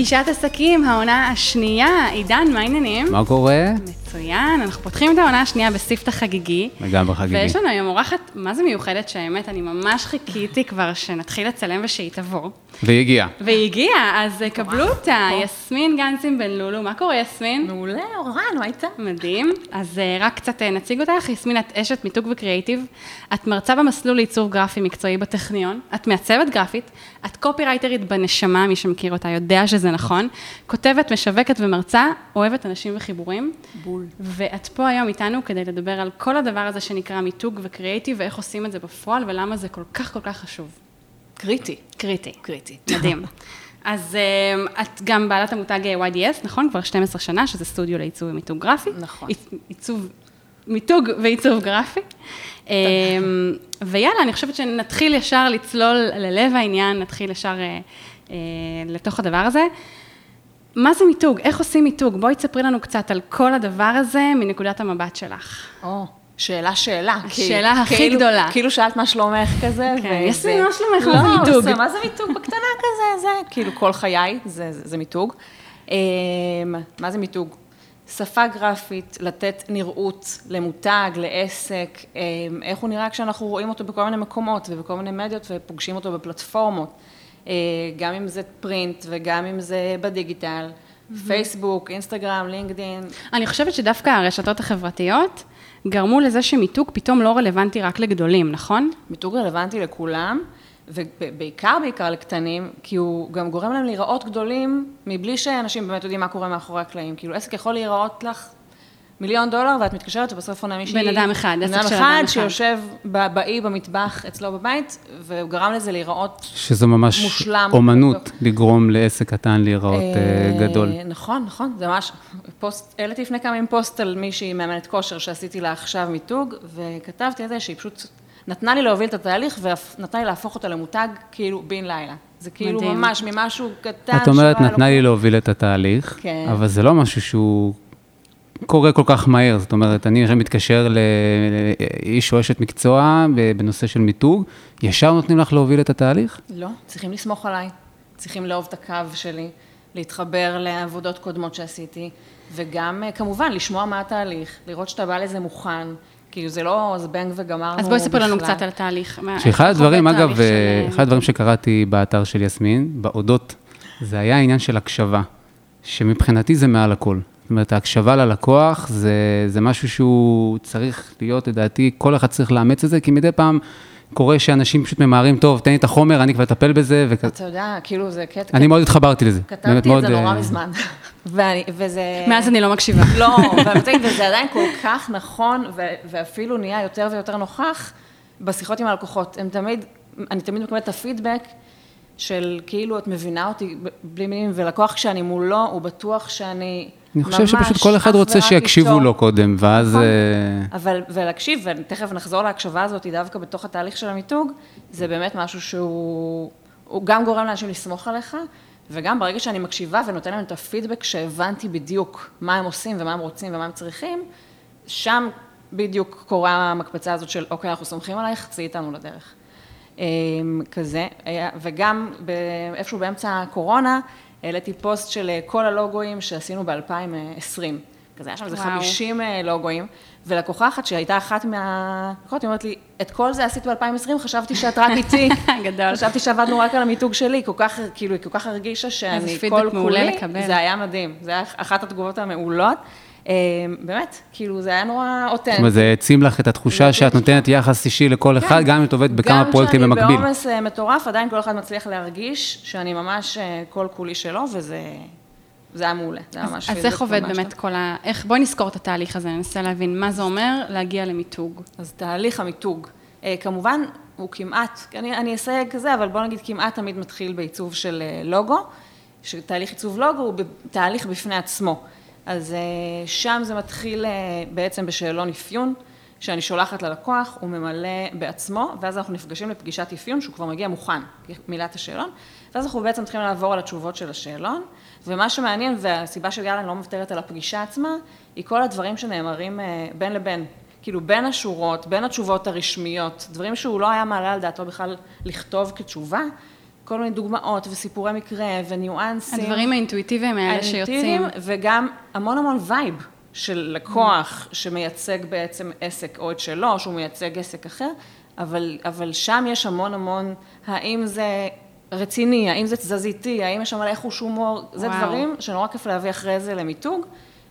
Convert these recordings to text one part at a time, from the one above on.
פגישת עסקים, העונה השנייה. עידן, מה העניינים? מה קורה? מצוין, אנחנו פותחים את העונה השנייה בספתח חגיגי. לגמרי חגיגי. ויש לנו היום אורחת, מה זה מיוחדת, שהאמת, אני ממש חיכיתי כבר שנתחיל לצלם ושהיא תבוא. והיא הגיעה. והיא הגיעה, אז קבלו אותה, יסמין גנצים בן לולו. מה קורה, יסמין? מעולה, אורן, מה איתה? מדהים. אז אה, רק קצת אה, נציג אותך. יסמין, את אשת מיתוג וקריאיטיב. את מרצה במסלול לעיצוב גרפי מקצועי בטכניון. את מעצבת גרפית. את קופירייטרית בנשמה, מי שמכיר אותה יודע שזה נכון. כותבת, משווקת ומרצה, אוהבת אנשים וחיבורים. בול. ואת פה היום איתנו כדי לדבר על כל הדבר הזה שנקרא מיתוג וקריאיטיב, ואיך עושים את זה בפועל, ולמה זה כל כך כל כך חשוב. קריטי. קריטי. קריטי. מדהים. אז אה, את גם בעלת המותג YDS, נכון? כבר 12 שנה, שזה סטודיו לעיצוב ומיתוג גרפי. נכון. עיצ- עיצוב, מיתוג ועיצוב גרפי. אה, ויאללה, אני חושבת שנתחיל ישר לצלול ללב העניין, נתחיל ישר אה, אה, לתוך הדבר הזה. מה זה מיתוג? איך עושים מיתוג? בואי תספרי לנו קצת על כל הדבר הזה מנקודת המבט שלך. או, שאלה, שאלה. השאלה הכי כאילו- גדולה. כאילו שאלת מה שלומך כזה. כן, וזה- יסמין, מה שלומך? מה לא, זה מיתוג? זה- מה זה מיתוג? בקטנה כזה, זה, כאילו כל חיי, זה, זה, זה מיתוג. אמ, מה זה מיתוג? שפה גרפית, לתת נראות למותג, לעסק, אמ, איך הוא נראה כשאנחנו רואים אותו בכל מיני מקומות ובכל מיני מדיות ופוגשים אותו בפלטפורמות, גם אם זה פרינט וגם אם זה בדיגיטל, פייסבוק, אינסטגרם, לינקדין, אני חושבת שדווקא הרשתות החברתיות גרמו לזה שמיתוג פתאום לא רלוונטי רק לגדולים, נכון? מיתוג רלוונטי לכולם, ובעיקר בעיקר לקטנים, כי הוא גם גורם להם להיראות גדולים, מבלי שאנשים באמת יודעים מה קורה מאחורי הקלעים. כאילו עסק יכול להיראות לך מיליון דולר, ואת מתקשרת ובסוף עונה מישהי... בן אדם אחד, בן עסק אדם של אחד אדם אחד. שיושב באי במטבח אצלו בבית, והוא גרם לזה להיראות... שזו ממש מושלם. אומנות לגרום לעסק קטן להיראות אה, אה, גדול. נכון, נכון, זה ממש, פוסט, העליתי לפני כמה ימים פוסט על מישהי מאמנת כושר שעשיתי לה עכשיו מיתוג, וכתבתי על זה שהיא פשוט נתנה לי להוביל את התהליך, ונתנה לי להפוך אותה למותג כאילו בן לילה. זה כאילו מדהים. ממש ממשהו קטן. את אומרת, שלא היה לו נתנה לי כלום. להוביל את התהליך, כן. אבל זה לא משהו שהוא קורה כל כך מהר. זאת אומרת, אני עכשיו מתקשר לאיש או אשת מקצוע בנושא של מיתוג, ישר נותנים לך להוביל את התהליך? לא, צריכים לסמוך עליי, צריכים לאהוב את הקו שלי, להתחבר לעבודות קודמות שעשיתי, וגם אה, כמובן לשמוע מה התהליך, לראות שאתה בא לזה מוכן, כאילו זה לא זבנג וגמרנו אז בואי ספר לנו. קצת על התהליך. שאחד הדברים, אגב, של, אה, אה, אחד הדברים שקראתי באתר של יסמין, באודות, זה היה העניין של הקשבה, שמבחינתי זה מעל הכל. זאת אומרת, ההקשבה ללקוח זה, זה משהו שהוא צריך להיות, לדעתי, כל אחד צריך לאמץ את זה, כי מדי פעם קורה שאנשים פשוט ממהרים, טוב, תן לי את החומר, אני כבר אטפל בזה, וכ... אתה יודע, כאילו זה קטע... אני מאוד התחברתי לזה. כתבתי את מאוד, זה נורא אה, מזמן, ואני- וזה... מאז אני לא מקשיבה. לא, וזה עדיין כל כך נכון, ו- ואפילו נהיה יותר ויותר נוכח בשיחות עם הלקוחות. הם תמיד, אני תמיד מקבלת את הפידבק של כאילו, את מבינה אותי בלי מילים, ולקוח כשאני מולו, הוא בטוח שאני אני ממש חושב שפשוט כל אחד רוצה שיקשיבו איתו. לו קודם, ואז... נכון. אה, אבל, ולהקשיב, ותכף נחזור להקשבה הזאת דווקא בתוך התהליך של המיתוג, זה באמת משהו שהוא הוא גם גורם לאנשים לסמוך עליך, וגם ברגע שאני מקשיבה ונותן להם את הפידבק שהבנתי בדיוק מה הם עושים ומה הם רוצים ומה הם צריכים, שם בדיוק קורה המקפצה הזאת של, אוקיי, אנחנו סומכים עלייך, צאי איתנו לדרך. אמ, כזה, וגם איפשהו באמצע הקורונה, העליתי פוסט של אה, כל הלוגויים שעשינו ב-2020. כזה, היה שם איזה וואו. 50 אה, לוגויים, ולקוחה אחת שהייתה אחת מהלקוחות, היא אומרת לי, את כל זה עשית ב-2020, חשבתי שאת רק איתי. גדול. חשבתי שעבדנו רק על המיתוג שלי, כל כך, כאילו, היא כל כך הרגישה שאני כל כולי, לקבל. זה היה מדהים, זה היה אחת התגובות המעולות. אה, באמת, כאילו, זה היה נורא אותנטי. זאת אומרת, זה העצים לך את התחושה שאת נותנת יחס אישי לכל אחד, גם אם את עובדת בכמה פרויקטים במקביל. גם כשאני בעומס אה, מטורף, עדיין כל אחד מצליח להרגיש שאני ממש אה, כל כולי שלו, וזה זה היה מעולה. זה היה ממש אז איך עובד באמת. כל ה... איך... בואי נזכור את התהליך הזה, ננסה להבין מה זה אומר להגיע למיתוג. אז תהליך המיתוג. כמובן, הוא כמעט, אני, אני אסייג כזה, אבל בוא נגיד כמעט תמיד מתחיל בעיצוב של לוגו, שתהליך עיצוב לוגו הוא תהליך בפני עצמו. אז אה, שם זה מתחיל אה, בעצם בשאלון אפיון, שאני שולחת ללקוח, הוא ממלא בעצמו, ואז אנחנו נפגשים לפגישת אפיון, שהוא כבר מגיע מוכן, מילת השאלון, ואז אנחנו בעצם מתחילים לעבור על התשובות של השאלון, ומה שמעניין, והסיבה שגל אני לא מוותרת על הפגישה עצמה, היא כל הדברים שנאמרים אה, בין לבין. כאילו בין השורות, בין התשובות הרשמיות, דברים שהוא לא היה מעלה על דעתו בכלל לכתוב כתשובה, כל מיני דוגמאות וסיפורי מקרה וניואנסים. הדברים האינטואיטיביים האלה שיוצאים. וגם המון המון vibe של לקוח שמייצג בעצם עסק או את שלו, שהוא מייצג עסק אחר, אבל, אבל שם יש המון המון, האם זה רציני, האם זה תזזיתי, האם יש שם מלא חוש הומור, זה. דברים שנורא כיף להביא אחרי זה למיתוג,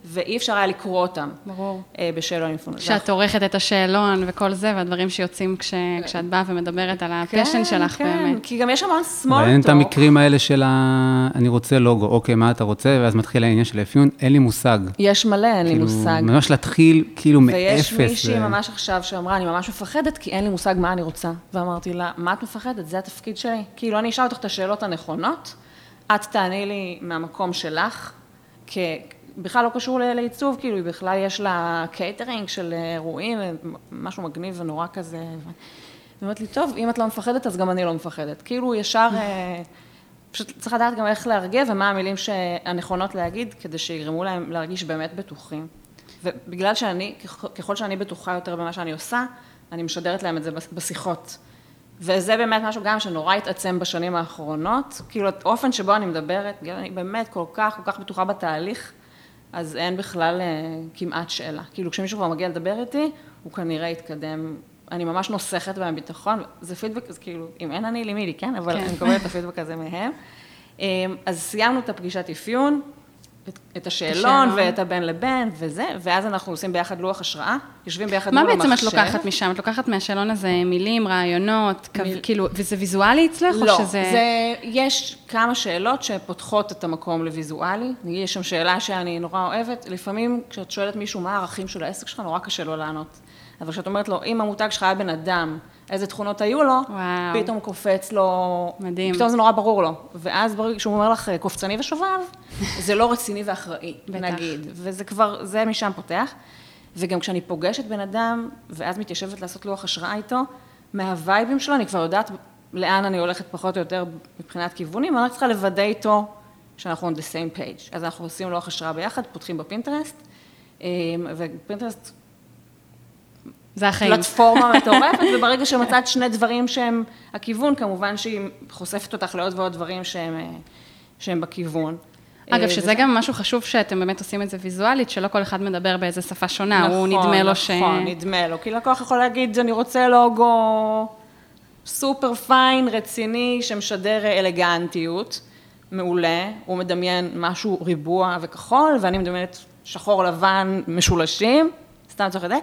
ואי אפשר היה לקרוא אותם. ברור. אה, בשאלון אינפורמציה. שאת עורכת את השאלון וכל זה, והדברים שיוצאים כש, כשאת באה ומדברת על הפשן שלך כן, באמת. כי גם יש המון small אבל אין את talk. המקרים האלה של ה... אני רוצה לוגו, אוקיי, מה אתה רוצה? ואז מתחיל העניין של האפיון, אין לי מושג. יש מלא, אין לי כאילו, מושג. ממש להתחיל כאילו מאפס. ויש מישהי זה- ממש עכשיו שאמרה, אני ממש מפחדת, כי אין לי מושג מה אני רוצה. ואמרתי לה, מה את מפחדת? זה התפקיד שלי. כאילו, אני אשאל אותך את השאלות הנכונות, את תעני לי מהמקום שלך, כ... בכלל לא קשור לעיצוב, כאילו, היא בכלל יש לה קייטרינג של אירועים, משהו מגניב ונורא כזה. היא אומרת לי, טוב, אם את לא מפחדת, אז גם אני לא מפחדת. כאילו, ישר, אה, פשוט צריך לדעת גם איך להרגיע ומה המילים הנכונות להגיד, כדי שיגרמו להם להרגיש באמת בטוחים. ובגלל שאני, ככל- שאני בטוחה יותר במה שאני עושה, אני משדרת להם את זה בשיחות. וזה באמת משהו גם שנורא התעצם בשנים האחרונות, כאילו האופן שבו אני מדברת, אני באמת כל כך, כל כך בטוחה בתהליך, אז אין בכלל אה, כמעט שאלה. כאילו כשמישהו כבר מגיע לדבר איתי, הוא כנראה יתקדם, אני ממש נוסכת בהם ביטחון, זה פידבק, אז כאילו, אם אין אני, לי מי לי, כן? אבל כן. אני מקבלת את הפידבק הזה מהם. אה, אז סיימנו את הפגישת אפיון, את, את השאלון. ואת הבן לבן וזה, ואז אנחנו עושים ביחד לוח השראה, יושבים ביחד מה מול המחשב. בעצם את לוקחת משם? את לוקחת מהשאלון הזה מילים, רעיונות, קו- מיל- כאילו, וזה ויזואלי אצלך? או לא, שזה... זה, יש כמה שאלות שפותחות את המקום לוויזואלי. נגיד, יש שם שאלה שאני נורא אוהבת, לפעמים כשאת שואלת מישהו מה הערכים של העסק שלך, נורא קשה לו לענות. אבל כשאת אומרת לו, אם המותג שלך היה בן אדם, איזה תכונות היו לו, וואו. פתאום קופץ לו, מדהים. פתאום זה נורא ברור לו. ואז ברגע שהוא אומר לך קופצני ושובב, זה לא רציני ואחראי. נגיד. וזה כבר, זה משם פותח. וגם כשאני פוגשת בן אדם, ואז מתיישבת לעשות לוח השראה איתו, מהווייבים שלו, אני כבר יודעת לאן אני הולכת פחות או יותר מבחינת כיוונים, אני רק צריכה לוודא איתו שאנחנו on the same page. אז אנחנו עושים לוח השראה ביחד, פותחים בפינטרסט, אמ, ופינטרסט זה החיים. פלטפורמה מטורפת, וברגע שמצאת שני דברים שהם הכיוון, כמובן שהיא חושפת אותך לעוד ועוד דברים שהם, אה, שהם בכיוון. אגב, אה, שזה וזה- גם משהו חשוב שאתם באמת עושים את זה ויזואלית, שלא כל אחד מדבר באיזה שפה שונה, הוא נכון, נדמה לו ש... נכון, נדמה לו. כי לקוח יכול להגיד, אני רוצה לוגו סופר פיין, רציני, שמשדר אלגנטיות, מעולה. הוא מדמיין משהו ריבוע וכחול, ואני מדמיינת שחור לבן משולשים, סתם לצורך זה.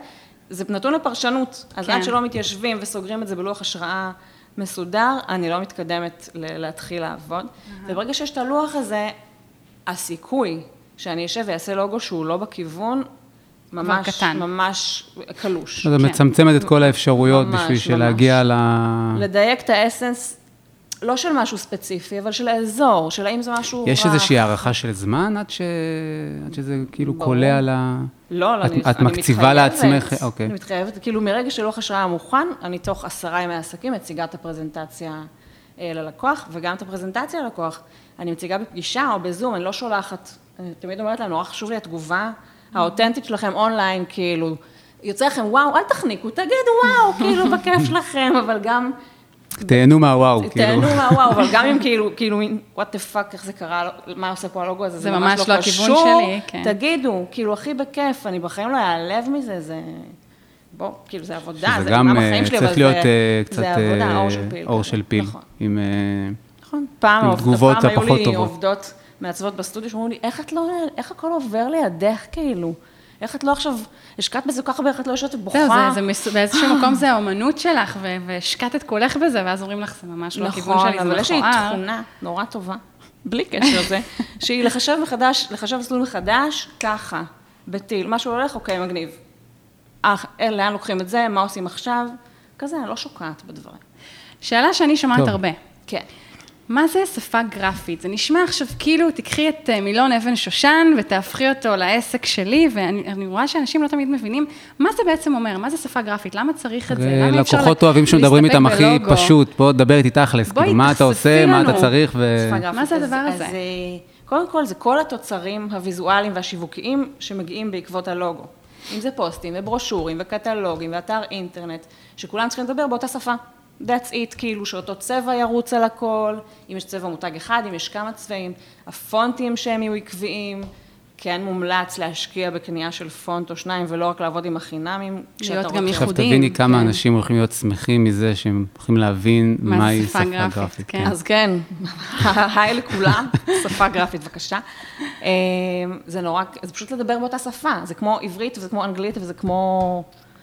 זה נתון לפרשנות. אז כן. עד שלא מתיישבים וסוגרים את זה בלוח השראה מסודר, אני לא מתקדמת ל- להתחיל לעבוד. וברגע שיש את הלוח הזה, הסיכוי שאני אשב ואעשה לוגו שהוא לא בכיוון, ממש, קטן. ממש קלוש. את כן. מצמצמת את כל האפשרויות ממש, בשביל. שלהגיע ל... לדייק את האסנס, לא של משהו ספציפי, אבל של האזור, של האם זה משהו רך. יש איזושהי הערכה של זמן עד, ש... עד שזה כאילו ברור. קולע על ה... לא, לא, את- אני, את אני מקציבה לעצמך- אוקיי. אני מתחייבת, כאילו מרגע שלוח השראה מוכן, אני תוך עשרה ימי עסקים מציגה את הפרזנטציה אה, ללקוח, וגם את הפרזנטציה ללקוח. אני מציגה בפגישה או בזום, אני לא שולחת, אני תמיד אומרת להם, נורא חשוב לי התגובה האותנטית שלכם אונליין, כאילו, יוצא לכם וואו, אל תחניקו, תגידו וואו, כאילו, בכיף שלכם, אבל גם... תהנו מהוואו, כאילו. תהנו מהוואו, אבל גם אם כאילו, כאילו, what the fuck, איך זה קרה, מה עושה פה הלוגו הזה, זה ממש לא הכיוון שלי, כן. תגידו, כאילו, הכי בכיף, אני בחיים לא אעלב מזה, זה... בוא, כאילו, זה עבודה, זה גם אומנם אה, החיים שלי, אבל להיות זה, אה, קצת זה עבודה, אה, אור של פיל. אור. של פיל, נכון, עם... נכון. פעם, פעם היו לי. עובדות מעצבות בסטודיו, שאומרים לי, לא, איך הכל עובר לידך, כאילו? איך את לא עכשיו, השקעת בזה כל כך הרבה, איך את לא יושבת ובוכה? זהו, זה, זה מס... באיזשהו מקום זה האומנות שלך, ו- והשקעת את קולך בזה, ואז אומרים לך, זה ממש לא הכיוון נכון, שלי, זה אבל יש לי מכוער. תכונה נורא טובה, בלי קשר לזה, שהיא לחשב מחדש, לחשב מסלול מחדש, ככה, בטיל, משהו הולך, אוקיי, מגניב. אה, לאן לוקחים את זה, מה עושים עכשיו? כזה, אני לא שוקעת בדברים. שאלה שאני שומעת טוב. הרבה. כן. מה זה שפה גרפית? זה נשמע עכשיו כאילו תיקחי את אה, מילון אבן שושן ותהפכי אותו לעסק שלי, ואני אני רואה שאנשים לא תמיד מבינים מה זה בעצם אומר, מה זה שפה גרפית, למה צריך את זה, למה אי אפשר לקוחות לה- אוהבים שמדברים להסתפק איתם הכי? פשוט, בוא תדבר איתי תכלס, כאילו, מה אתה עושה, מה אתה. צריך, ו... מה זה הדבר אז- הזה? אז, אה, קודם כל, זה כל התוצרים הוויזואליים והשיווקיים שמגיעים בעקבות הלוגו. אם זה פוסטים וברושורים וקטלוגים ואתר אינטרנט, שכולם צריכים לדבר באותה שפה. That's it, כאילו שאותו צבע ירוץ על הכל, אם יש צבע מותג אחד, אם יש כמה צבעים, הפונטים שהם יהיו עקביים, כן מומלץ להשקיע בקנייה של פונט או שניים, ולא רק לעבוד עם החינמים. להיות גם רוצה- עכשיו תביני כמה כן. אנשים הולכים להיות שמחים מזה שהם הולכים להבין מהי שפה גרפית, גרפית. כן. אז כן, היי לכולם, שפה גרפית בבקשה. אה, זה נורא, זה פשוט לדבר באותה שפה, זה כמו עברית וזה כמו אנגלית וזה כמו...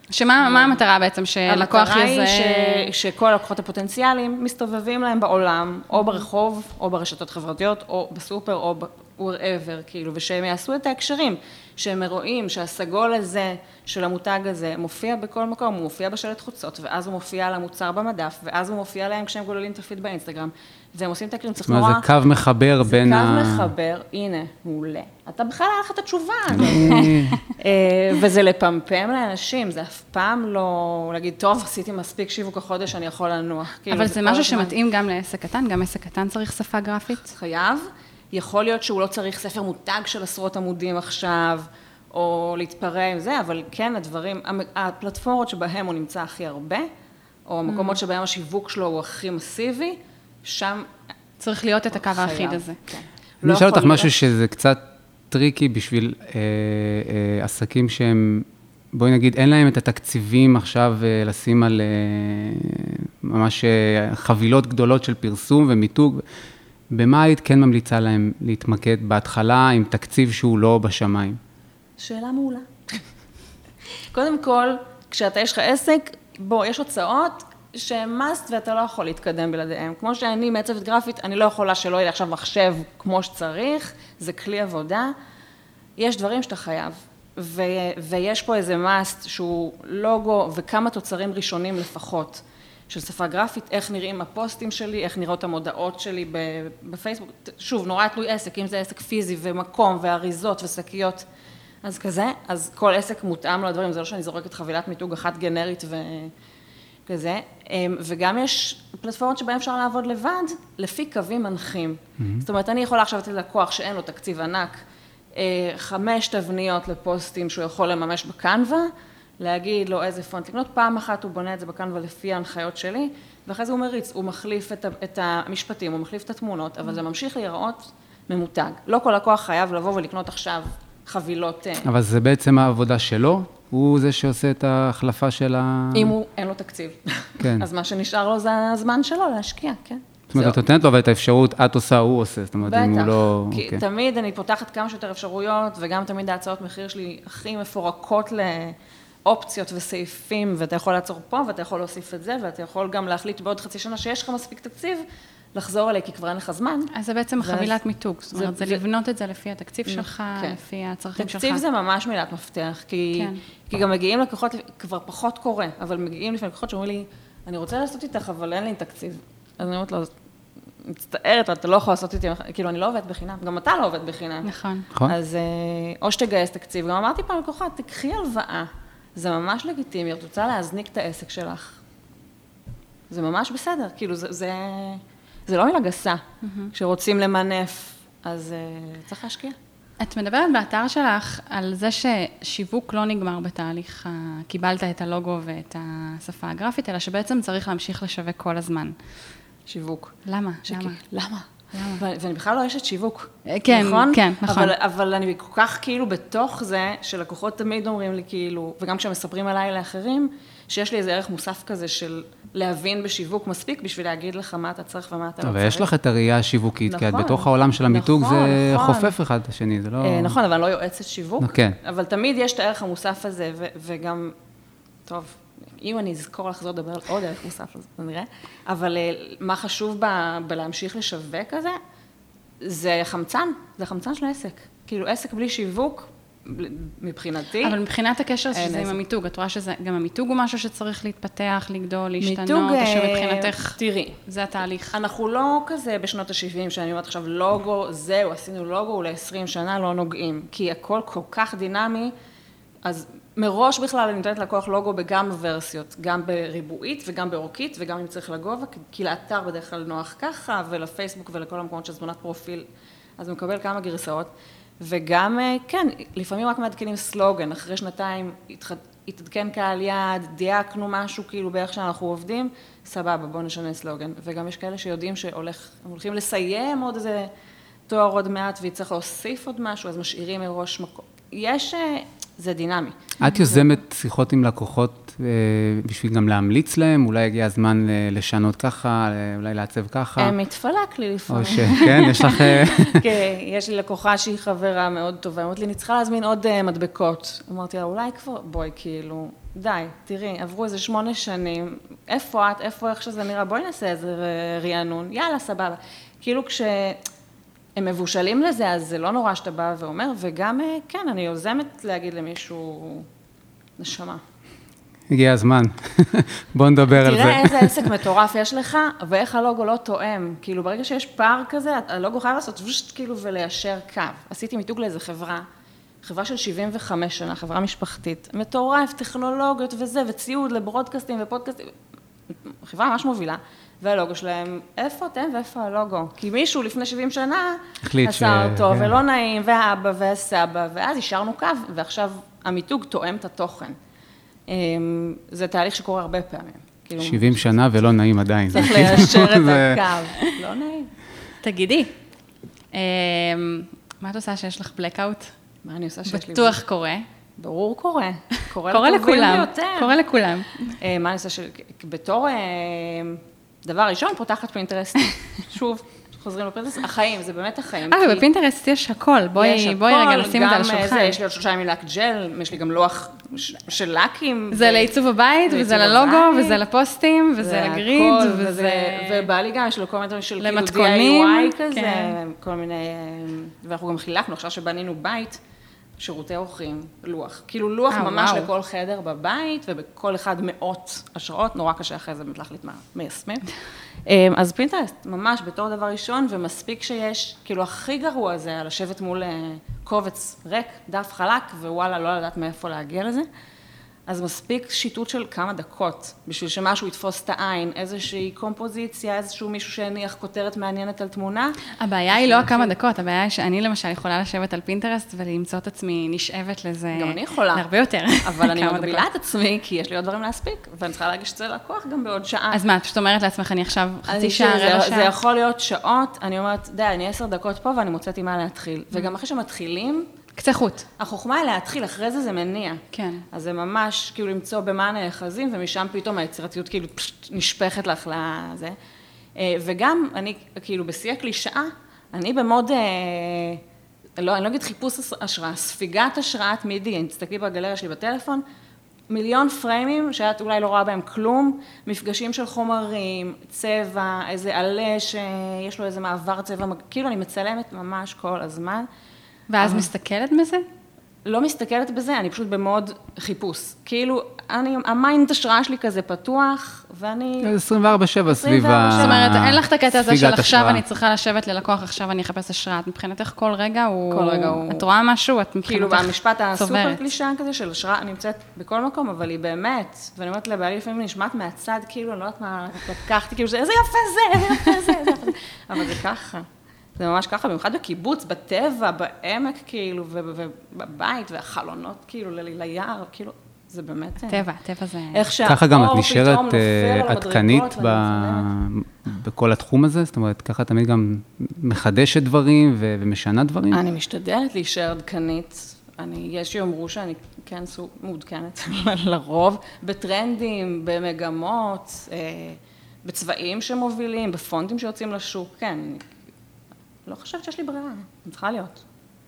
שמה מה המטרה בעצם? שלקוח המטרה היא יזהה... ש, שכל הלקוחות הפוטנציאליים מסתובבים להם בעולם, או ברחוב, או ברשתות חברתיות, או בסופר, או wherever, כאילו, ושהם יעשו את ההקשרים, שהם רואים שהסגול הזה של המותג הזה מופיע בכל מקום, הוא מופיע בשלט חוצות, ואז הוא מופיע על המוצר במדף, ואז הוא מופיע להם כשהם גוללים את הפיד באינסטגרם, והם עושים את ההקשרים, צריך זאת אומרת, נורא... זה קו מחבר זה בין קו ה... מחבר, הנה, מעולה. אתה בכלל היה לך את התשובה. אני- אה, וזה לפמפם לאנשים, זה אף פעם לא להגיד, טוב, עשיתי מספיק שיווק החודש, אני יכול לנוח. כאילו, אבל זה משהו שמתאים גם לעסק קטן, גם עסק קטן צריך שפה גרפית? חייב. יכול להיות שהוא לא צריך ספר מותג של עשרות עמודים עכשיו, או להתפרע עם זה, אבל כן, הדברים, הפלטפורמות שבהם הוא נמצא הכי הרבה, או המקומות שבהם השיווק שלו הוא הכי מסיבי, שם צריך להיות את הקו. האחיד הזה. כן. אני לא אשאל יכול אותך משהו שזה קצת טריקי בשביל אה, אה, עסקים שהם, בואי נגיד, אין להם את התקציבים עכשיו אה, לשים על ממש חבילות גדולות של פרסום ומיתוג. במה היית כן ממליצה להם להתמקד בהתחלה עם תקציב שהוא לא בשמיים? שאלה מעולה. קודם כל, כשאתה, יש לך עסק, בוא, יש הוצאות שהן must ואתה לא יכול להתקדם בלעדיהן. כמו שאני מעצבת גרפית, אני לא יכולה שלא יהיה לי עכשיו מחשב כמו שצריך, זה כלי עבודה. יש דברים שאתה חייב. ו- ויש פה איזה must שהוא לוגו וכמה תוצרים ראשונים לפחות של שפה גרפית, איך נראים הפוסטים שלי, איך נראות המודעות שלי בפייסבוק. שוב, נורא תלוי עסק, אם זה עסק פיזי ומקום ואריזות ושקיות, אז כזה, אז כל עסק מותאם לדברים, זה לא שאני זורקת חבילת מיתוג אחת גנרית וכזה. אמ, וגם יש פלטפורמות שבהן אפשר לעבוד לבד, לפי קווים מנחים. זאת אומרת, אני יכולה עכשיו לתת לקוח שאין לו תקציב ענק, אה, חמש תבניות לפוסטים שהוא יכול לממש בקנווה, להגיד לו איזה פונט לקנות, פעם אחת הוא בונה את זה בקנווה לפי ההנחיות שלי, ואחרי זה הוא מריץ, הוא מחליף את, המשפטים, הוא מחליף את התמונות, אבל זה ממשיך להיראות ממותג. לא כל לקוח חייב לבוא ולקנות עכשיו חבילות, אה, אבל זה בעצם העבודה שלו, הוא זה שעושה את ההחלפה של ה... אם הוא, אין לו תקציב. כן. אז מה שנשאר לו זה הזמן שלו להשקיע, כן. זאת אומרת, את. נותנת לו אבל את האפשרות, את עושה, הוא עושה, זאת אומרת, אם הוא לא... כי אוקיי. תמיד אני פותחת כמה שיותר אפשרויות, וגם תמיד ההצעות מחיר שלי הכי מפורקות לאופציות וסעיפים, ואתה יכול לעצור פה, ואתה יכול להוסיף את זה, ואתה יכול גם להחליט בעוד חצי שנה שיש לך מספיק תקציב, לחזור אליי, כי כבר אין לך זמן. אז זה בעצם חבילת מיתוג, זאת אומרת, זה זה- לבנות את זה לפי התקציב שלך, כן. לפי הצרכים שלך. תקציב זה ממש מילת מפתח, כי, כן. כי גם מגיעים לקוחות, כבר פחות קורה, אבל מגיעים לפעמים לקוחות שאומרים לי, אני רוצה לעשות איתך, אבל אין לי תקציב. אז אני אומרת לו, מצטערת, אתה לא יכול לעשות איתי, כאילו, אני לא עובדת בחינם, גם אתה לא עובד בחינם. נכון. נכון? אז אה, או שתגייס תקציב, גם אמרתי פעם לקוחה, תקחי הלוואה, זה ממש לגיטימי, את רוצה להזניק את העסק שלך. זה ממש בסדר, כאילו, זה, זה, זה לא מילה גסה. כשרוצים למנף, אז אה, צריך להשקיע. את מדברת באתר שלך על זה ששיווק לא נגמר בתהליך, קיבלת את הלוגו ואת השפה הגרפית, אלא שבעצם צריך להמשיך לשווק כל הזמן. שיווק. למה? שכי- למה? למה? ו- ואני בכלל לא אשת שיווק. אה, כן, נכון? כן, נכון. אבל, אבל אני כל כך כאילו בתוך זה, שלקוחות תמיד אומרים לי כאילו, וגם כשהם מספרים עליי לאחרים, שיש לי איזה ערך מוסף כזה של להבין בשיווק מספיק בשביל להגיד לך מה אתה צריך ומה אתה לא אבל צריך. יש לך את הראייה השיווקית, כי את נכון, בתוך העולם של המיתוג נכון, זה נכון. חופף אחד את השני, זה לא... אה, נכון, אבל אני לא יועצת שיווק. כן. אבל תמיד יש את הערך המוסף הזה, ו- וגם, טוב, אם אני אזכור לחזור לדבר על עוד ערך מוסף, אז נראה. אבל אה, מה חשוב ב- בלהמשיך לשווק כזה? זה חמצן, זה חמצן של העסק. כאילו, עסק בלי שיווק, מבחינתי, אבל מבחינת הקשר שזה עם איזה. המיתוג, את רואה שזה, גם המיתוג הוא משהו שצריך להתפתח, לגדול, להשתנות, מיתוג, או אה, שמבחינתך תראי, זה התהליך. אנחנו לא כזה בשנות ה-70, שאני אומרת עכשיו לוגו, זהו, עשינו לוגו, ל-20 שנה לא נוגעים, כי הכל כל כך דינמי, אז מראש בכלל אני נותנת לקוח לוגו בגם ורסיות, גם בריבועית וגם באורכית וגם אם צריך לגובה, כי- כי לאתר בדרך כלל נוח ככה, ולפייסבוק ולכל המקומות של תמונת פרופיל, אז הוא מקבל כמה גרסאות, וגם, אה, כן, לפעמים רק מעדכנים סלוגן, אחרי שנתיים. התעדכן קהל יעד, דייקנו משהו כאילו באיך שאנחנו עובדים, סבבה, בואו נשנה סלוגן. וגם יש כאלה שיודעים שהולכים לסיים עוד איזה תואר עוד מעט ויצטרך להוסיף עוד משהו, אז משאירים מראש מקום. יש, אה, זה דינמי. את יוזמת שיחות עם לקוחות אה, בשביל גם להמליץ להם? אולי הגיע הזמן לשנות ככה, אה, אולי לעצב ככה? מתפלק לי לפעמים. או ש... כן, יש לך... כן, יש לי לקוחה שהיא חברה מאוד טובה, היא אומרת לי, אני צריכה להזמין עוד מדבקות. אמרתי לה, אולי כבר, בואי, כאילו, די, תראי, עברו איזה שמונה שנים, איפה את, איפה, איך שזה נראה, בואי נעשה איזה רענון, יאללה, סבבה. כאילו כש... הם מבושלים לזה, אז זה לא נורא שאתה בא ואומר, וגם, כן, אני יוזמת להגיד למישהו, נשמה. הגיע הזמן, בוא נדבר על זה. תראה איזה עסק מטורף יש לך, ואיך הלוגו לא תואם. כאילו, ברגע שיש פער כזה, הלוגו חייב לעשות ושט, כאילו, וליישר קו. עשיתי מיתוג לאיזה חברה, חברה של 75 שנה, חברה משפחתית, מטורף, טכנולוגיות וזה, וציוד לברודקאסטים ופודקאסטים, חברה ממש מובילה. והלוגו שלהם, איפה אתם ואיפה הלוגו? כי מישהו לפני 70 שנה עשה אותו, כן. ולא נעים, והאבא והסבא, ואז השארנו קו, ועכשיו המיתוג תואם את התוכן. אמ, זה תהליך שקורה הרבה פעמים. 70 כאילו, שנה ולא נעים עדיין. צריך ליישר את הקו. לא נעים. תגידי, אמ, מה את עושה שיש לך blackout? מה אני עושה שיש לי... בטוח קורה. ברור קורה. קורה לכולם. קורה לכולם. אה, מה אני עושה ש... בתור... אה, דבר ראשון, פותחת פינטרסט. שוב, חוזרים לפינטרסט, החיים, זה באמת החיים. אה, בפינטרסט יש הכל, בואי רגע נשים את זה על השולחן. יש לי עוד שלושה ימים לק ג'ל, יש לי גם לוח של לקים. זה לעיצוב הבית, וזה ללוגו, וזה לפוסטים, וזה ל grid, וזה... ובא לי גם, יש לו כל מיני דברים של כאילו DIY כזה, כן. כל מיני... ואנחנו גם חילקנו, עכשיו שבנינו בית. שירותי אורחים, לוח. כאילו לוח אה, אה, ממש וואו. לכל חדר בבית, ובכל אחד מאות השראות, נורא קשה אחרי זה באמת להחליט מה מיישמים. אמ, אז פינטרסט, ממש בתור דבר ראשון, ומספיק שיש, כאילו הכי גרוע זה לשבת מול אה, קובץ ריק, דף חלק, ווואלה, לא לדעת מאיפה להגיע לזה. אז מספיק שיטוט של כמה דקות, בשביל שמשהו יתפוס את העין, איזושהי קומפוזיציה, איזשהו מישהו שהניח כותרת מעניינת על תמונה. הבעיה היא לא הכמה דקות, הבעיה היא שאני למשל יכולה לשבת על פינטרסט ולמצוא את עצמי נשאבת לזה... גם אני יכולה. להרבה יותר. אבל אני מגבילה את עצמי, כי יש לי עוד דברים להספיק, ואני צריכה להגיש את זה ללקוח גם בעוד שעה. אז מה, את פשוט אומרת לעצמך, אני עכשיו חצי שעה, רבע שעה? זה יכול להיות שעות, אני אומרת, די, אני עשר דקות פה ואני מוצאת עם מה להתחיל. וגם אחרי שמתחילים, קצה חוט. החוכמה היא להתחיל, אחרי זה זה מניע. כן. אז זה ממש כאילו למצוא במה נאחזים, ומשם פתאום היצירתיות כאילו פשוט נשפכת לך לזה. אה, וגם, אני כאילו בשיא הקלישאה, אני במוד, אה, לא, אני לא אגיד חיפוש השראה, ספיגת השראת מידי, אני תסתכלי בגלריה שלי בטלפון, מיליון פריימים שאת אולי לא רואה בהם כלום, מפגשים של חומרים, צבע, איזה עלה שיש לו איזה מעבר צבע, כאילו אני מצלמת ממש כל הזמן. ואז מסתכלת בזה? לא מסתכלת בזה, אני פשוט ב mode חיפוש. כאילו, אני, ה mind השראה שלי כזה פתוח, ואני... 24-7 סביב ה... זאת אומרת, אין לך את הקטע הזה של עכשיו אני צריכה לשבת ללקוח, עכשיו אני אחפש השראה. מבחינתך כל רגע הוא... כל רגע הוא... את רואה משהו, את מבחינתך צוברת. כאילו, במשפט הסופר קלישה כזה של השראה נמצאת בכל מקום, אבל היא באמת, ואני אומרת לבעלי לפעמים נשמעת מהצד, כאילו, אני לא יודעת מה לקחתי, כאילו, איזה יפה זה, איזה יפה זה, אבל זה ככה. זה ממש ככה, במיוחד בקיבוץ, בטבע, בעמק, כאילו, ובבית, והחלונות, כאילו, ליער, כאילו, זה באמת... אה, טבע, טבע זה... איך שהאור ככה גם את נשארת אה, עדכנית בכל התחום הזה? זאת אומרת, ככה תמיד גם מחדשת דברים ומשנה דברים? אני משתדלת להישאר עדכנית. אני, יש שיאמרו שאני כן סוג מעודכנת לרוב, בטרנדים, במגמות, אה, בצבעים שמובילים, בפונטים שיוצאים לשוק, כן, לא חושבת שיש לי ברירה, אני צריכה להיות.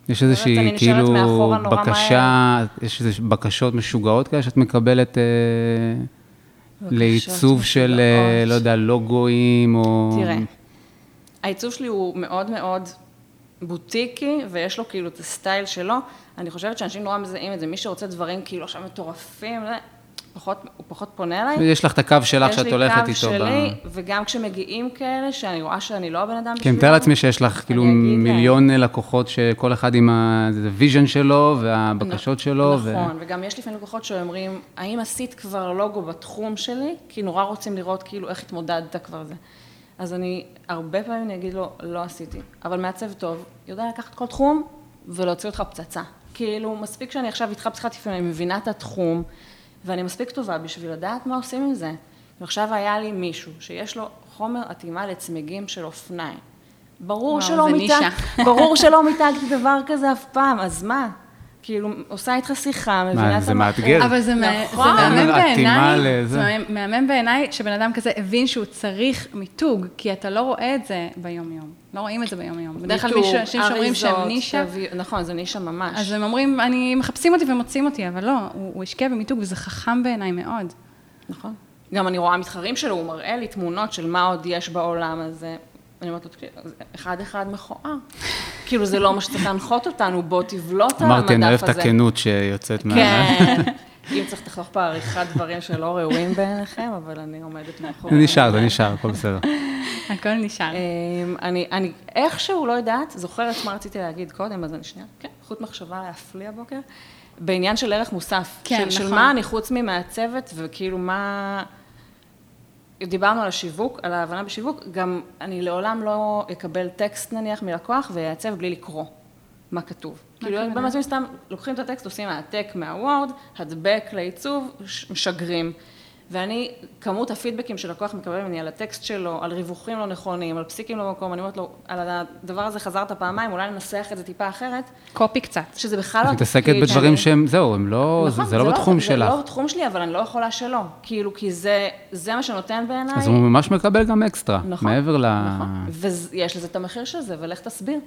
יש איזושהי, כאילו, בקשה, יש איזה בקשות משוגעות כאלה שאת מקבלת אה, לעיצוב של, אה, לא יודע, לוגויים או... תראה, העיצוב שלי הוא מאוד מאוד בוטיקי, ויש לו כאילו את הסטייל שלו. אני חושבת שאנשים נורא מזהים את זה, מי שרוצה דברים כאילו עכשיו מטורפים, פחות, הוא פחות פונה אליי. ויש לך את הקו שלך שאת הולכת איתו. יש לי קו שלי, ב... וגם כשמגיעים כאלה, שאני רואה שאני לא הבן אדם בשבילו. כן, מתאר לעצמי שיש לך כאילו מיליון להם. לקוחות, שכל אחד עם ה vision שלו והבקשות שלו. נכון, ו... וגם יש לפעמים לקוחות שאומרים, האם עשית כבר לוגו בתחום שלי? כי נורא רוצים לראות כאילו איך התמודדת כבר זה. אז אני, הרבה פעמים אני אגיד לו, לא עשיתי. אבל מעצב טוב, יודע לקחת כל תחום ולהוציא אותך פצצה. כאילו, מספיק שאני עכשיו איתך בשיחת אני מבינה את התחום. ואני מספיק טובה בשביל לדעת מה עושים עם זה. ועכשיו היה לי מישהו שיש לו חומר אטימה לצמיגים של אופניים. ברור וואו, שלא זה מיתג, נישה. ברור שלא מיתגתי דבר כזה אף פעם, אז מה? כאילו, עושה איתך שיחה, מבינה את זה. מאתגר. אבל זה, נכון. זה מהמם בעיניי. זה מהמם בעיניי שבן אדם כזה הבין שהוא צריך מיתוג, כי אתה לא רואה את זה ביום-יום. לא רואים את זה ביום-יום. בדרך כלל אנשים שאומרים שהם נישה, נכון, זה נישה ממש. אז הם אומרים, אני, מחפשים אותי ומוצאים אותי, אבל לא, הוא, השקיע במיתוג וזה חכם בעיניי מאוד. נכון. גם אני רואה מתחרים שלו, הוא מראה לי תמונות של מה עוד יש בעולם, אז אה, אני אומרת לו, "תקשיב, זה אחד אחד מכוער. כאילו, זה לא מה שצריך להנחות אותנו, בוא תבלוט על המדף הזה. אמרתי, אני אוהב את הכנות שיוצאת מה... כן. אם צריך תחתוך בעריכת דברים שלא ראויים בעיניכם, אבל אני עומדת מאחורי. זה נשאר, זה נשאר, הכל בסדר. הכל נשאר. אמ, אני, אני איכשהו, לא יודעת, זוכרת מה רציתי להגיד קודם, אז אני שנייה, כן, חוט מחשבה להפליא הבוקר, בעניין של ערך מוסף. כן, של, של נכון. מה אני חוץ ממעצבת, וכאילו מה... דיברנו על השיווק, על ההבנה בשיווק, גם אני לעולם לא אקבל טקסט נניח מלקוח ויעצב בלי לקרוא מה כתוב. כאילו, הכוונה? במעצבים סתם לוקחים את הטקסט, עושים העתק מהוורד, הדבק לעיצוב, משגרים. ואני, כמות הפידבקים שלקוח מקבל ממני על הטקסט שלו, על ריווחים לא נכונים, על פסיקים לא במקום, אני אומרת לו, על הדבר הזה חזרת פעמיים, אולי ננסח את זה טיפה אחרת, קופי קצת. שזה בכלל לא... את מתעסקת בדברים. שהם, זהו, הם לא, זה- נכון, זה לא בתחום זה שלך. לא בתחום שלי, אבל אני לא יכולה שלא. כאילו, כי זה, זה מה שנותן בעיניי. אז הוא ממש מקבל גם אקסטרה, נכון, מעבר ל... נכון. ויש לזה את המחיר של זה, ולך תסביר.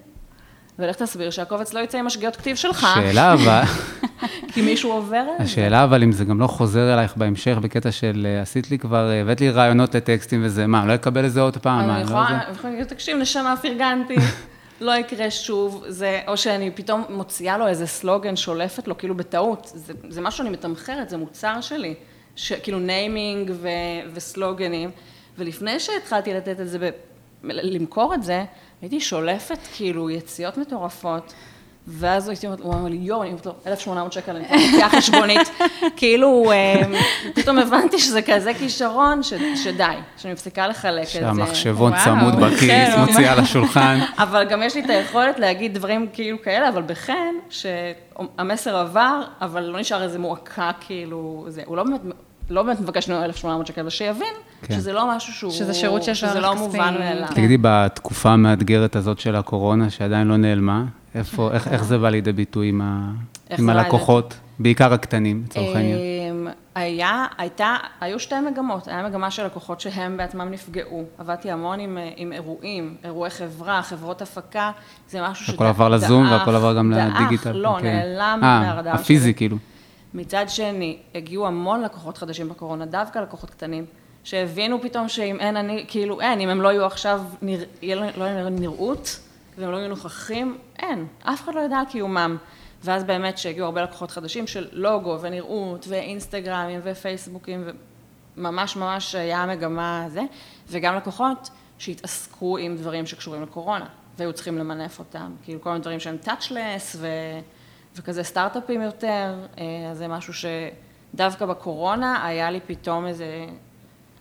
ולך תסביר שהקובץ לא יצא עם השגיאות כתיב שלך, שאלה אבל, כי מישהו עובר את זה. השאלה אבל אם זה גם לא חוזר אלייך בהמשך בקטע של אה, עשית לי כבר, אה, הבאת לי רעיונות לטקסטים וזה, מה, לא אקבל את זה עוד פעם, אני לא יכולה, תקשיב, נשמה, פרגנתי, לא יקרה שוב, זה, או שאני פתאום מוציאה לו איזה סלוגן, שולפת לו, כאילו בטעות, זה, זה משהו שאני מתמחרת, זה מוצר שלי, ש, כאילו naming ו, וסלוגנים, ולפני שהתחלתי לתת את זה, ב, למכור את זה, הייתי שולפת כאילו יציאות מטורפות. ואז הייתי אומרת, הוא אמר לי, יואו, אני אומרת לו, 1,800 שקל, אני מוציאה חשבונית. כאילו, אה, פתאום הבנתי שזה כזה כישרון, שדי, שאני מפסיקה לחלק את זה. שהמחשבון צמוד כן, בכיס. מוציאה לשולחן. אבל גם יש לי את היכולת להגיד דברים כאילו כאלה, אבל בחן, שהמסר עבר, אבל לא נשאר איזה מועקה כאילו, זה, הוא לא באמת, לא באמת מבקש ממנו 1,800 שקל, אבל שיבין כן. שזה לא משהו שהוא, שזה שירות שיש שזה לא. מובן מאליו. כן. תגידי, בתקופה המאתגרת הזאת של הקורונה, שעדיין לא נעלמה, איפה, איך, איך זה בא לידי ביטוי עם, ה, עם הלקוחות, בעיקר הקטנים, לצורך העניין? אמ, היה, הייתה, היו שתי מגמות, היה מגמה של לקוחות שהם בעצמם נפגעו. עבדתי המון עם, אה, עם אירועים, אירועי חברה, חברות הפקה, זה משהו הכל עבר לזום והכל עבר גם לדיגיטל. לא, אוקיי. נעלם אה, מהרדאר שלי. הפיזי כאילו. מצד שני, הגיעו המון לקוחות חדשים בקורונה, דווקא לקוחות קטנים, שהבינו פתאום שאם אין אני, כאילו אין, אם הם לא יהיו עכשיו, נרא, לא להם נראות, והם לא יהיו נוכחים, אין, אף אחד לא ידע על קיומם. ואז באמת שהגיעו הרבה לקוחות חדשים של לוגו ונראות ואינסטגרמים ופייסבוקים, וממש ממש היה המגמה הזה, וגם לקוחות שהתעסקו עם דברים שקשורים לקורונה, והיו צריכים למנף אותם, כאילו כל מיני דברים שהם touchless ו... וכזה סטארט-אפים יותר, אה, אז זה משהו שדווקא בקורונה היה לי פתאום איזה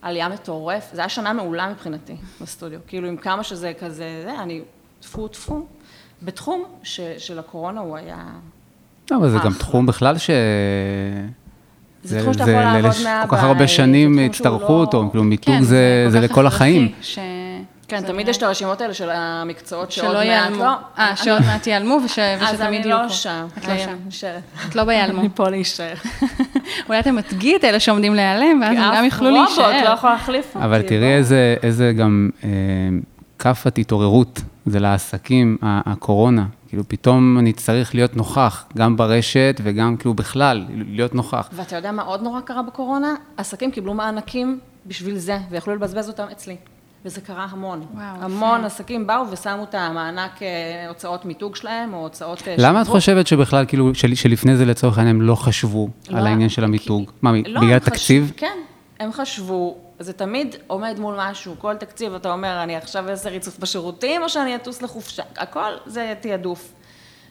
עלייה מטורפת, זו הייתה שנה מעולה מבחינתי בסטודיו, כאילו עם כמה שזה כזה, זה, אני טפו טפו, בתחום ש, של הקורונה הוא היה, לא, אבל זה גם. תחום בכלל ש... זה תחום שאתה יכול לעבוד מהבית, כל כך הרבה זה שנים הצטרכו לא- אותו, כאילו מיתוג כן, זה זה לכל החיים. כן, תמיד יש את הרשימות האלה של המקצועות שעוד שלא מעט ייעלמו. לא. אה, שעוד מעט ייעלמו וש- אז ושתמיד אני יהיו לא פה. שם. את לא אני שם. נשארת. את לא ביעלמו. אני פה להישאר. אולי אתה מדגיא את אלה שעומדים להיעלם, ואז הם גם יוכלו אף רובוט לא להישאר. יכול להחליף אותי. אבל תראי בוא. איזה, גם אה, כאפת התעוררות זה לעסקים, הקורונה. כאילו, פתאום אני צריך להיות נוכח, גם ברשת וגם כאילו בכלל, להיות נוכח. ואתה יודע מה עוד נורא קרה בקורונה? עסקים קיבלו מענקים בשביל זה, ויכלו לבזבז אותם אצלי. וזה קרה המון. וואו, המון יפה. עסקים באו ושמו את המענק אה, הוצאות מיתוג שלהם, או הוצאות... אה, למה את. חושבת שבכלל, כאילו, של, שלפני זה לצורך העניין הם לא חשבו לא, על העניין של המיתוג? כי- מה, לא, בגלל הם חש- תקציב? כן, הם חשבו, זה תמיד עומד מול משהו, כל תקציב, אתה אומר, אני עכשיו אעשה ריצוף בשירותים, או שאני אטוס לחופשה, הכל זה תעדוף.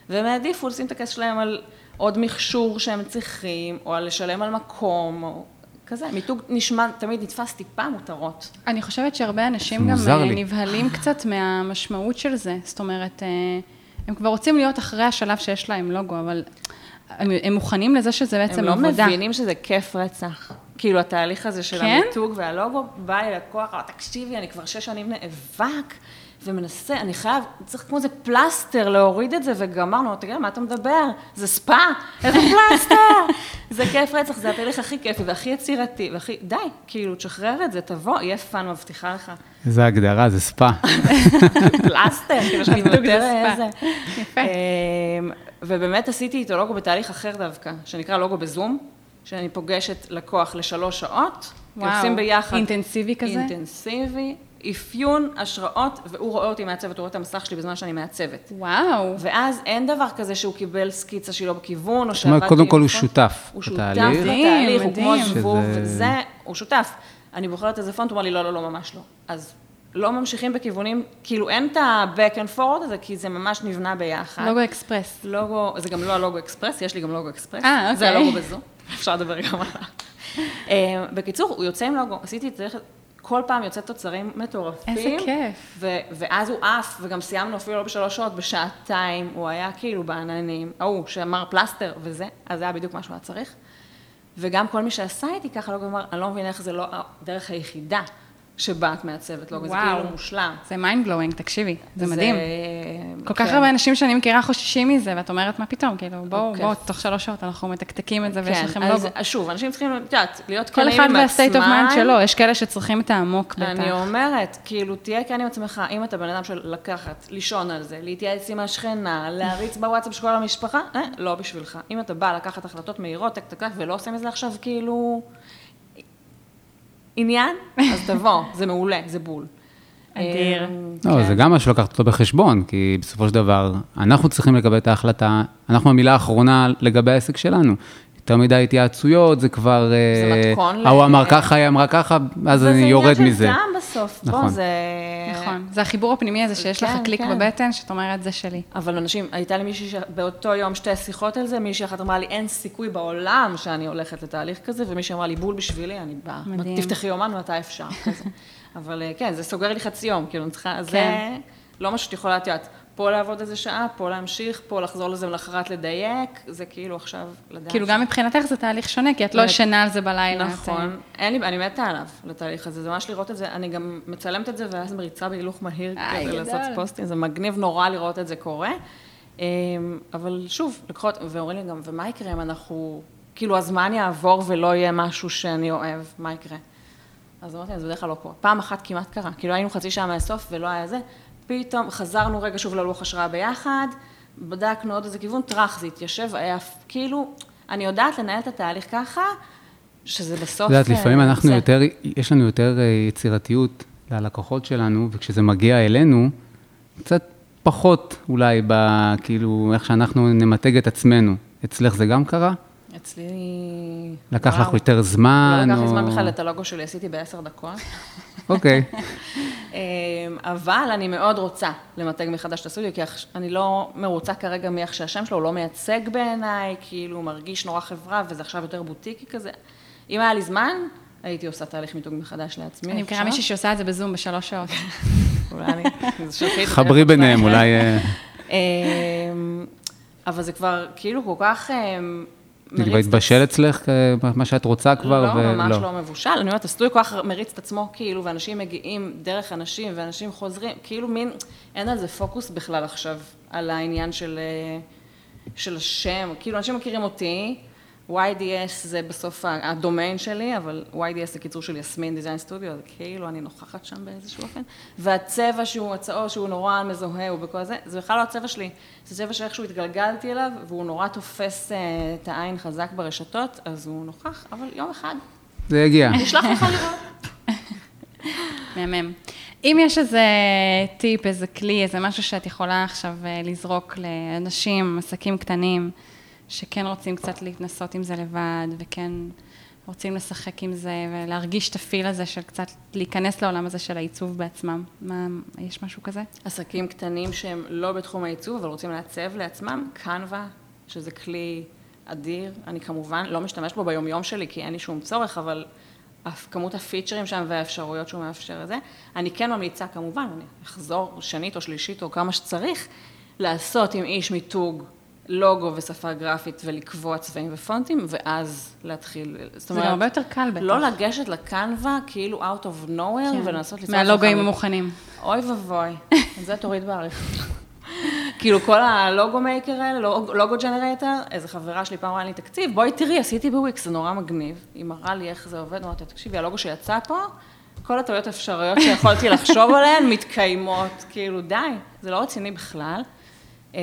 והם העדיפו לשים את הכסף שלהם על עוד מכשור שהם צריכים, או על לשלם על מקום, או כזה. מיתוג נשמע, תמיד נתפס טיפה מותרות. אני חושבת שהרבה אנשים גם אה, לי. נבהלים קצת מהמשמעות של זה. זאת אומרת, אה, הם כבר רוצים להיות אחרי השלב שיש להם לוגו, אבל הם, הם מוכנים לזה שזה בעצם הם לא עבודה. מבינים שזה כיף רצח. כאילו, התהליך הזה של כן? המיתוג והלוגו, בא לי לקוח, תקשיבי, אני כבר שש שנים נאבק, ומנסה, אני חייב, צריך כמו איזה פלסטר להוריד את זה, וגמרנו, תגיד, מה אתה מדבר? זה ספא? איזה פלסטר? זה כיף רצח, זה התהליך הכי כיפי והכי יצירתי, והכי, די, כאילו, תשחרר את זה, תבוא, יהיה fun, מבטיחה לך. איזה הגדרה, זה ספא. פלסטר, כאילו, שאני יותר. איזה. יפה. אמ, ובאמת עשיתי איתו לוגו בתהליך אחר דווקא, שנקרא לוגו בזום, שאני פוגשת לקוח לשלוש שעות, וואו, עושים ביחד. אינטנסיבי כזה? אינטנסיבי, אפיון, השראות, והוא רואה אותי מעצבת, הוא רואה את המסך שלי בזמן שאני מעצבת. וואו. ואז אין דבר כזה שהוא קיבל סקיצה לא בכיוון, או זאת אומרת, שעבדתי קודם כל הוא שותף הוא שותף בתהליך. בתהליך, הוא כמו. זבוב, וזה, הוא שותף. אני בוחרת איזה פונט, הוא אמר לי, לא, לא, לא, ממש לא. אז לא ממשיכים בכיוונים, כאילו אין את ה-back and forward הזה, כי זה ממש נבנה ביחד. לוגו אקספרס. לוגו, זה גם לא הלוגו אקספרס, יש לי גם לוגו אקספרס. אה, זה אוקיי. הלוגו בזום, אפשר לדבר גם עליו. אה, בקיצור, הוא יוצא עם לוגו, עשיתי את זה, כל פעם יוצא תוצרים מטורפים. איזה כיף. ו- ואז הוא עף, וגם סיימנו אפילו לא בשלוש שעות, בשעתיים, הוא היה כאילו בעננים, ההוא שאמר פלסטר וזה, אז זה היה בדיוק מה שהוא היה צריך. וגם כל מי שעשה איתי ככה, לוגו אמר, אני לא מבינה איך זה לא הדרך היחידה שבה את מעצבת לוגו, זה וואו. כאילו מושלם. זה mind blowing, תקשיבי, זה מדהים. כל כך כן. הרבה אנשים שאני מכירה חוששים מזה, ואת אומרת, מה פתאום, כאילו, בואו, אוקיי. בואו, תוך שלוש שעות אנחנו מתקתקים את זה ויש לכם אז לוגו. שוב, אנשים צריכים, את יודעת, להיות כל כנים אחד עם וה-state of mind עצמם. שלו, יש כאלה שצריכים את העמוק בטח. אני אומרת, כאילו, תהיה כן עם עצמך, אם אתה בן אדם של לקחת, לישון על זה, להתייעץ עם השכנה, להריץ בוואטסאפ של כל המשפחה, אה, לא בשבילך. אם אתה בא לקחת החלטות מהירות, טק טק טק, ולא עושה מזה עכשיו כאילו עניין, אז תבוא, זה מעולה, זה בול. אדיר. אה, לא, כן. זה גם משהו לקחת אותו בחשבון, כי בסופו של דבר, אנחנו צריכים לקבל את ההחלטה, אנחנו המילה האחרונה לגבי העסק שלנו. יותר מדי התייעצויות, זה כבר... אה, מתכון ל- ההוא אמר ככה, היא אמרה ככה, אז אני יורד זה מזה. עניין של טעם בסוף, בוא, נכון. זה... נכון, זה החיבור הפנימי הזה שיש לך כן, קליק כן. בבטן, שאת אומרת, זה שלי. אבל אנשים, הייתה לי מישהי שבאותו יום שתי שיחות על זה, מישהי אחת אמרה לי, אין סיכוי בעולם שאני הולכת לתהליך כזה, ומישהי אמרה לי, בול בשבילי, אני באה. מדהים. תפתחי יומן מתי אפשר. אבל אה, כן, זה סוגר לי חצי יום, כאילו, אני צריכה, זה כן. לא משהו שאת יכולה, את יודעת, פה לעבוד איזה שעה, פה להמשיך, פה לחזור לזה ולאחרת לדייק, זה כאילו עכשיו לדעת. כאילו, גם מבחינתך זה תהליך שונה, כי את לא. ישנה על זה בלילה. נכון, אין לי, אני מתה עליו, לתהליך הזה, זה ממש לראות את זה, אני גם מצלמת את זה, ואז מריצה בהילוך מהיר כזה גדול. לעשות פוסטים, זה מגניב נורא לראות את זה קורה. אמ, אבל שוב, לקחות, ואומרים לי גם, ומה יקרה אם אנחנו, כאילו הזמן יעבור ולא יהיה משהו שאני אוהב, מה יקרה? אז אמרתי, זה בדרך כלל לא קורה. פעם אחת כמעט קרה, כאילו היינו חצי שעה מהסוף ולא היה זה, פתאום חזרנו רגע שוב ללוח השראה ביחד, בדקנו עוד איזה כיוון, טראח, זה התיישב, היה כאילו, אני יודעת לנהל את התהליך ככה, שזה בסוף... את יודעת, לפעמים אה, אנחנו זה. יותר, יש לנו יותר אה, יצירתיות ללקוחות שלנו, וכשזה מגיע אלינו, קצת פחות אולי, ב, כאילו, איך שאנחנו נמתג את עצמנו. אצלך זה גם קרה? אצלי... לקח וואו. לך יותר זמן? לא לקח לי או- זמן בכלל את הלוגו שלי, עשיתי בעשר דקות. אוקיי. אמ, אבל אני מאוד רוצה למתג מחדש את הסטודיו, כי אני לא מרוצה כרגע מאיך שהשם שלו, הוא לא מייצג בעיניי, כאילו הוא מרגיש נורא חברה, וזה עכשיו יותר בוטיקי כזה. אם היה לי זמן, הייתי עושה תהליך מיתוג מחדש לעצמי. אני מכירה. מישהי שעושה את זה בזום בשלוש שעות. אולי אני... חברי ביניהם. אולי... אה, אמ, אבל זה כבר כאילו כל כך... כבר מריץ את התבשל אצלך, אה, מה שאת רוצה כבר, לא, ולא. ממש לא מבושל. אני אומרת, הסטודיו כל כך מריץ את עצמו, כאילו, ואנשים מגיעים דרך אנשים, ואנשים חוזרים, כאילו מין, אין על זה פוקוס בכלל עכשיו, על העניין של, אה, של השם. כאילו, אנשים מכירים אותי, YDS זה בסוף הדומיין שלי, אבל YDS זה קיצור של יסמין דיזיין סטודיו, אז כאילו אני נוכחת שם באיזשהו אופן. והצבע שהוא, הצהוב שהוא נורא מזוהה, הוא בכל זה, זה בכלל לא הצבע שלי. זה צבע שאיכשהו התגלגלתי אליו, והוא נורא תופס אה, את העין חזק ברשתות, אז הוא נוכח, אבל יום אחד זה יגיע. נשלח לך לראות. מהמם. אם יש איזה טיפ, איזה כלי, איזה משהו שאת יכולה עכשיו אה, לזרוק לאנשים, עסקים קטנים, שכן רוצים קצת להתנסות עם זה לבד, וכן רוצים לשחק עם זה, ולהרגיש את הפיל הזה של קצת להיכנס לעולם הזה של העיצוב בעצמם. מה, יש משהו כזה? עסקים קטנים שהם לא בתחום העיצוב, אבל רוצים לעצב לעצמם, קנווה, שזה כלי אדיר. אני כמובן לא משתמשת בו ביומיום שלי, כי אין לי שום צורך, אבל כמות הפיצ'רים שם והאפשרויות שהוא מאפשר את זה. אני כן ממליצה כמובן, אני אחזור שנית או שלישית או כמה שצריך, לעשות עם איש מיתוג לוגו ושפה גרפית ולקבוע צבעים ופונטים, ואז להתחיל, זאת זה גם הרבה יותר קל בטח. לא לגשת לקנווה כאילו out of nowhere כן. ולנסות ליצור... מהלוגוים המוכנים. אוי ואבוי, זה תוריד בעריך. כאילו כל הלוגו מייקר האלה, לוג- לוגו ג'נרטור, איזה חברה שלי פעם אמרה לי, תקציב, בואי תראי, עשיתי בוויקס, זה נורא מגניב. היא מראה לי איך זה עובד, אמרתי תקשיבי, הלוגו שיצא פה, כל הטעויות האפשריות שיכולתי לחשוב עליהן מתקיימות, כאילו די, זה לא רציני בכלל. אה,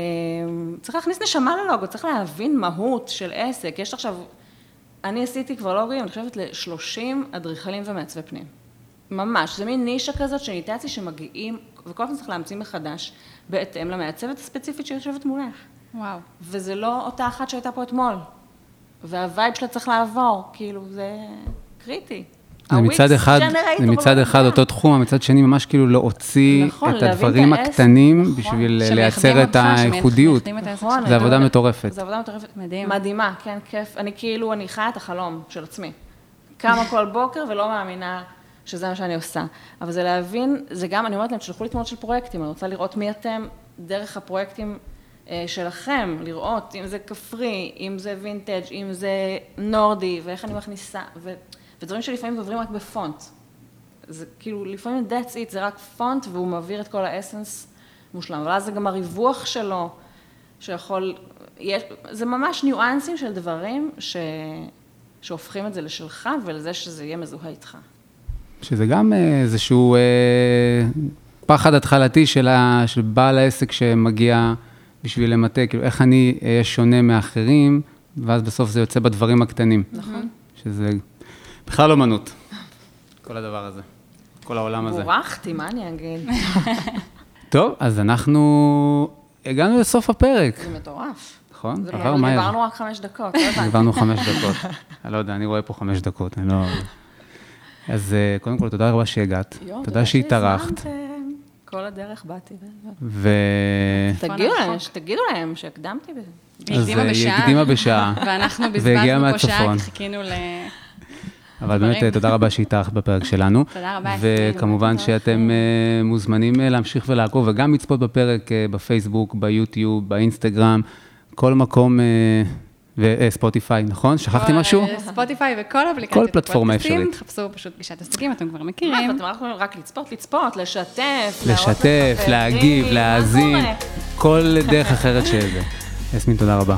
צריך להכניס נשמה ללוגו, צריך להבין מהות של עסק. יש עכשיו, אני עשיתי כבר לוגוים, אני חושבת ל-30 אדריכלים ומעצבי פנים. ממש, זה מין נישה כזאת של אימיטציה שמגיעים, וכל הזמן צריך להמציא מחדש, בהתאם למעצבת הספציפית שיושבת מולך. וואו. וזה לא אותה אחת שהייתה פה אתמול. והווייב שלה צריך לעבור, כאילו, זה קריטי. זה מצד אחד, זה מצד אחד. אותו תחום, מצד שני ממש כאילו להוציא נכון, את הדברים הקטנים נכון. בשביל לייצר את הייחודיות. נכון. זה עבודה מטורפת. זה עבודה מטורפת. מדהים. מדהימה, כן, כיף. אני כאילו, אני חיה את החלום של עצמי. קמה כל בוקר ולא מאמינה שזה מה שאני עושה. אבל זה להבין, זה גם, אני אומרת להם, תשלחו לי תמונות של פרויקטים, אני רוצה לראות מי אתם דרך הפרויקטים אה, שלכם, לראות אם זה כפרי, אם זה וינטג', אם זה נורדי, ואיך אני מכניסה, ו, ודברים שלפעמים עוברים רק בפונט. זה כאילו, לפעמים that's it, זה רק פונט, והוא מעביר את כל האסנס מושלם. אבל אז זה גם הריווח שלו, שיכול, יש, זה ממש ניואנסים של דברים ש, שהופכים את זה לשלך, ולזה שזה יהיה מזוהה איתך. שזה גם אה, איזשהו אה, פחד התחלתי של, ה, של בעל העסק שמגיע בשביל למטה, כאילו איך אני אהיה שונה מאחרים, ואז בסוף זה יוצא בדברים הקטנים. נכון. שזה בכלל אומנות, כל הדבר הזה, כל העולם הזה. בורחתי, מה אני אגיד? טוב, אז אנחנו הגענו לסוף הפרק, זה מטורף. נכון? עבר מהר. דיברנו רק חמש דקות, לא הבנתי. דיברנו חמש דקות. אני לא יודע, אני רואה פה חמש דקות, אני לא... אז אה, קודם כל, תודה רבה שהגעת, תודה שהתארחת. כל הדרך באתי. ו-. תגידו להם, הרחוק. תגידו להם שהקדמתי בזה. היא אז, הקדימה אה, היא בשעה. הקדימה בשעה. ואנחנו בזבזנו פה שעה, חיכינו ל... אבל באמת. תודה רבה שהתארחת בפרק שלנו. תודה רבה, וכמובן תודה שאתם אה, מוזמנים אה, להמשיך ולעקוב, וגם לצפות בפרק אה, בפייסבוק, ביוטיוב, באינסטגרם, כל מקום, וספוטיפיי, נכון? שכחתי משהו? ספוטיפיי וכל אפליקציות. כל פלטפורמה אפשרית. תחפשו פשוט גישת עסקים, אתם כבר מה, מכירים. אתם רק יכולים רק לצפות, לצפות, לשתף, לשתף, להגיב, מה להאזין? כל דרך אחרת שזה. יסמין, תודה רבה.